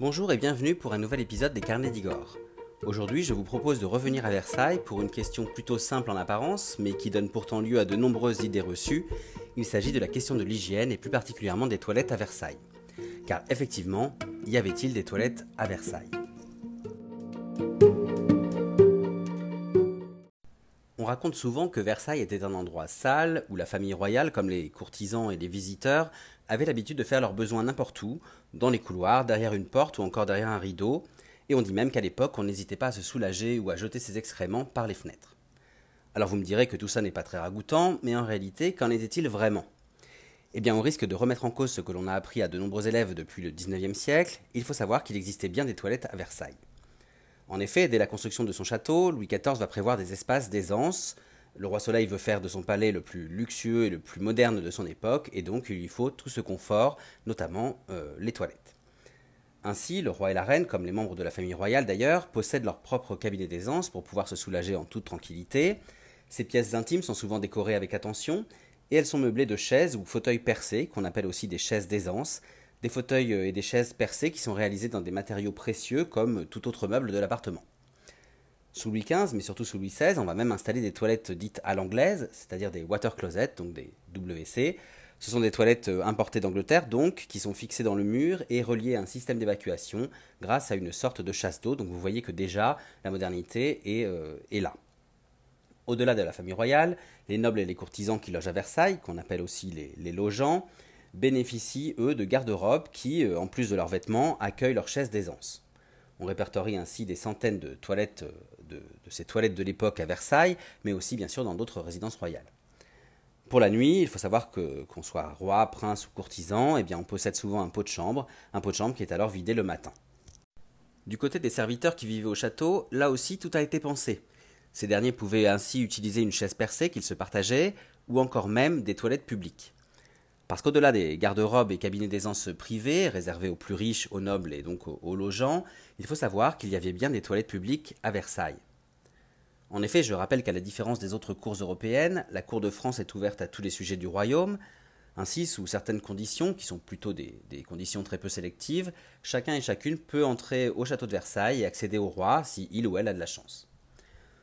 Bonjour et bienvenue pour un nouvel épisode des Carnets d'Igor. Aujourd'hui, je vous propose de revenir à Versailles pour une question plutôt simple en apparence, mais qui donne pourtant lieu à de nombreuses idées reçues. Il s'agit de la question de l'hygiène et plus particulièrement des toilettes à Versailles. Car effectivement, y avait-il des toilettes à Versailles? Raconte souvent que Versailles était un endroit sale où la famille royale, comme les courtisans et les visiteurs, avaient l'habitude de faire leurs besoins n'importe où, dans les couloirs, derrière une porte ou encore derrière un rideau, et on dit même qu'à l'époque on n'hésitait pas à se soulager ou à jeter ses excréments par les fenêtres. Alors vous me direz que tout ça n'est pas très ragoûtant, mais en réalité, qu'en était-il vraiment? Eh bien, on risque de remettre en cause ce que l'on a appris à de nombreux élèves depuis le XIXe siècle, il faut savoir qu'il existait bien des toilettes à Versailles. En effet, dès la construction de son château, Louis XIV va prévoir des espaces d'aisance, le roi Soleil veut faire de son palais le plus luxueux et le plus moderne de son époque, et donc il lui faut tout ce confort, notamment euh, les toilettes. Ainsi, le roi et la reine, comme les membres de la famille royale d'ailleurs, possèdent leur propre cabinet d'aisance pour pouvoir se soulager en toute tranquillité. Ces pièces intimes sont souvent décorées avec attention, et elles sont meublées de chaises ou fauteuils percés, qu'on appelle aussi des chaises d'aisance, des fauteuils euh, et des chaises percés qui sont réalisés dans des matériaux précieux comme tout autre meuble de l'appartement. Sous Louis XV, mais surtout sous Louis XVI, on va même installer des toilettes dites à l'anglaise, c'est-à-dire des water closets, donc des WC. Ce sont des toilettes euh, importées d'Angleterre, donc, qui sont fixées dans le mur et reliées à un système d'évacuation grâce à une sorte de chasse d'eau. Donc vous voyez que déjà, la modernité est, euh, là. Au-delà de la famille royale, les nobles et les courtisans qui logent à Versailles, qu'on appelle aussi les, les logeants, bénéficient, eux, de garde-robes qui, euh, en plus de leurs vêtements, accueillent leurs chaises d'aisance. On répertorie ainsi des centaines de toilettes de, ces toilettes de l'époque à Versailles, mais aussi bien sûr dans d'autres résidences royales. Pour la nuit, il faut savoir que qu'on soit roi, prince ou courtisan, eh bien on possède souvent un pot de chambre, un pot de chambre qui est alors vidé le matin. Du côté des serviteurs qui vivaient au château, là aussi tout a été pensé. Ces derniers pouvaient ainsi utiliser une chaise percée qu'ils se partageaient, ou encore même des toilettes publiques. Parce qu'au-delà des garde-robes et cabinets d'aisance privés, réservés aux plus riches, aux nobles et donc aux, logeants, il faut savoir qu'il y avait bien des toilettes publiques à Versailles. En effet, je rappelle qu'à la différence des autres cours européennes, la cour de France est ouverte à tous les sujets du royaume. Ainsi, sous certaines conditions, qui sont plutôt des, des, conditions très peu sélectives, chacun et chacune peut entrer au château de Versailles et accéder au roi si il ou elle a de la chance.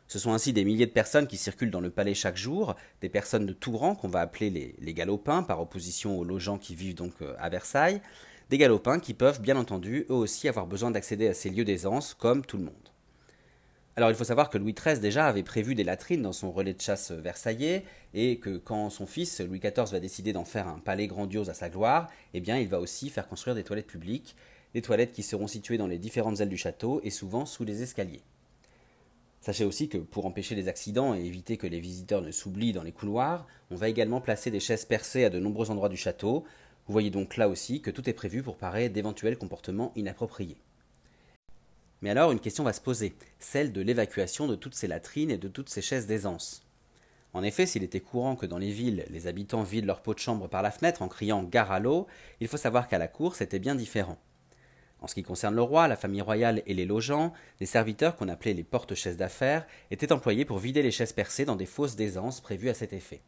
Ce sont ainsi des milliers de personnes qui circulent dans le palais chaque jour, des personnes de tout rang qu'on va appeler les, galopins, par opposition aux logeants qui vivent donc euh, à Versailles, des galopins qui peuvent bien entendu eux aussi avoir besoin d'accéder à ces lieux d'aisance comme tout le monde. Alors il faut savoir que Louis XIII déjà avait prévu des latrines dans son relais de chasse versaillais et que quand son fils Louis XIV va décider d'en faire un palais grandiose à sa gloire, eh bien il va aussi faire construire des toilettes publiques, des toilettes qui seront situées dans les différentes ailes du château et souvent sous les escaliers. Sachez aussi que pour empêcher les accidents et éviter que les visiteurs ne s'oublient dans les couloirs, on va également placer des chaises percées à de nombreux endroits du château. Vous voyez donc là aussi que tout est prévu pour parer d'éventuels comportements inappropriés. Mais alors une question va se poser, celle de l'évacuation de toutes ces latrines et de toutes ces chaises d'aisance. En effet, s'il était courant que dans les villes, les habitants vident leur pot de chambre par la fenêtre en criant gare à l'eau, il faut savoir qu'à la cour, c'était bien différent. En ce qui concerne le roi, la famille royale et les logeants, les serviteurs qu'on appelait les porte-chaises d'affaires étaient employés pour vider les chaises percées dans des fosses d'aisance prévues à cet effet.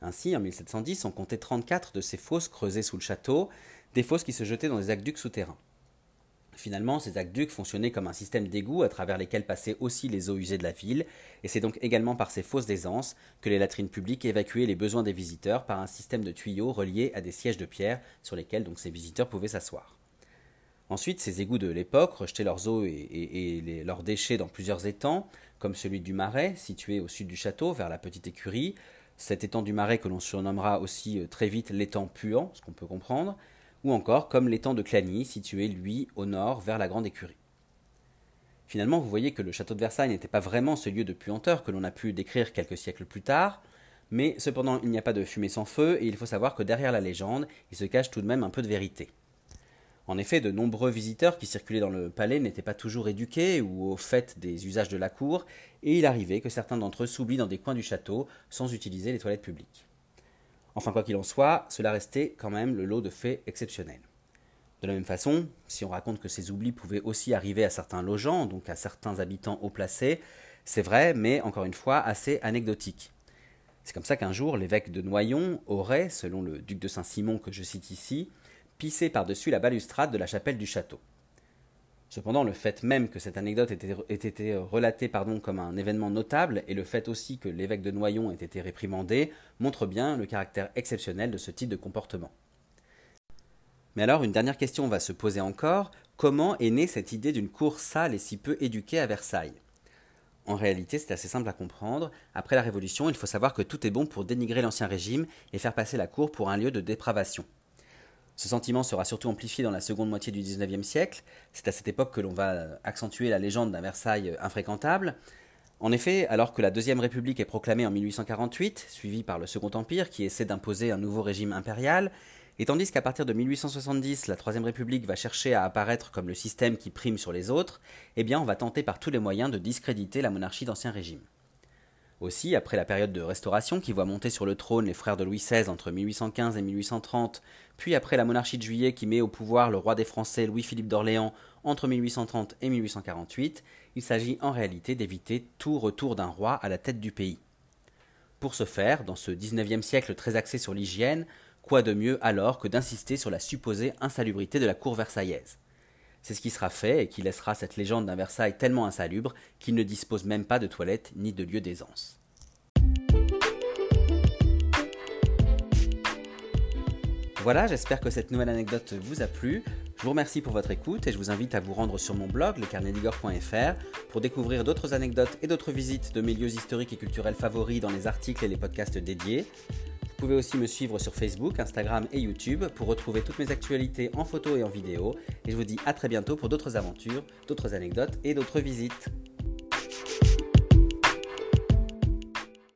Ainsi, en 1710, on comptait 34 de ces fosses creusées sous le château, des fosses qui se jetaient dans des aqueducs souterrains. Finalement, ces aqueducs fonctionnaient comme un système d'égout à travers lesquels passaient aussi les eaux usées de la ville, et c'est donc également par ces fosses d'aisance que les latrines publiques évacuaient les besoins des visiteurs par un système de tuyaux reliés à des sièges de pierre sur lesquels donc ces visiteurs pouvaient s'asseoir. Ensuite, ces égouts de l'époque rejetaient leurs eaux et, leurs déchets dans plusieurs étangs, comme celui du Marais, situé au sud du château, vers la petite écurie. Cet étang du Marais que l'on surnommera aussi euh, très vite l'étang puant, ce qu'on peut comprendre, ou encore comme l'étang de Clagny, situé lui au nord, vers la grande écurie. Finalement, vous voyez que le château de Versailles n'était pas vraiment ce lieu de puanteur que l'on a pu décrire quelques siècles plus tard, mais cependant il n'y a pas de fumée sans feu, et il faut savoir que derrière la légende, il se cache tout de même un peu de vérité. En effet, de nombreux visiteurs qui circulaient dans le palais n'étaient pas toujours éduqués ou au fait des usages de la cour, et il arrivait que certains d'entre eux s'oublient dans des coins du château sans utiliser les toilettes publiques. Enfin, quoi qu'il en soit, cela restait quand même le lot de faits exceptionnels. De la même façon, si on raconte que ces oublis pouvaient aussi arriver à certains logeants, donc à certains habitants haut placés, c'est vrai, mais encore une fois assez anecdotique. C'est comme ça qu'un jour, l'évêque de Noyon aurait, selon le duc de Saint-Simon que je cite ici, pissé par-dessus la balustrade de la chapelle du château. Cependant, le fait même que cette anecdote ait été, relatée comme un événement notable et le fait aussi que l'évêque de Noyon ait été réprimandé montre bien le caractère exceptionnel de ce type de comportement. Mais alors, une dernière question va se poser encore. Comment est née cette idée d'une cour sale et si peu éduquée à Versailles? En réalité, c'est assez simple à comprendre. Après la Révolution, il faut savoir que tout est bon pour dénigrer l'Ancien Régime et faire passer la cour pour un lieu de dépravation. Ce sentiment sera surtout amplifié dans la seconde moitié du XIXe siècle. C'est à cette époque que l'on va accentuer la légende d'un Versailles infréquentable. En effet, alors que la Deuxième République est proclamée en 1848, suivie par le Second Empire qui essaie d'imposer un nouveau régime impérial, et tandis qu'à partir de 1870, la Troisième République va chercher à apparaître comme le système qui prime sur les autres, eh bien on va tenter par tous les moyens de discréditer la monarchie d'Ancien Régime. Aussi, après la période de restauration qui voit monter sur le trône les frères de Louis XVI entre 1815 et 1830, puis après la monarchie de juillet qui met au pouvoir le roi des Français Louis-Philippe d'Orléans entre 1830 et 1848, il s'agit en réalité d'éviter tout retour d'un roi à la tête du pays. Pour ce faire, dans ce XIXe siècle très axé sur l'hygiène, quoi de mieux alors que d'insister sur la supposée insalubrité de la cour versaillaise? C'est ce qui sera fait et qui laissera cette légende d'un Versailles tellement insalubre qu'il ne dispose même pas de toilettes ni de lieux d'aisance. Voilà, j'espère que cette nouvelle anecdote vous a plu. Je vous remercie pour votre écoute et je vous invite à vous rendre sur mon blog lescarnedigor.fr pour découvrir d'autres anecdotes et d'autres visites de mes lieux historiques et culturels favoris dans les articles et les podcasts dédiés. Vous pouvez aussi me suivre sur Facebook, Instagram et YouTube pour retrouver toutes mes actualités en photo et en vidéo. Et je vous dis à très bientôt pour d'autres aventures, d'autres anecdotes et d'autres visites.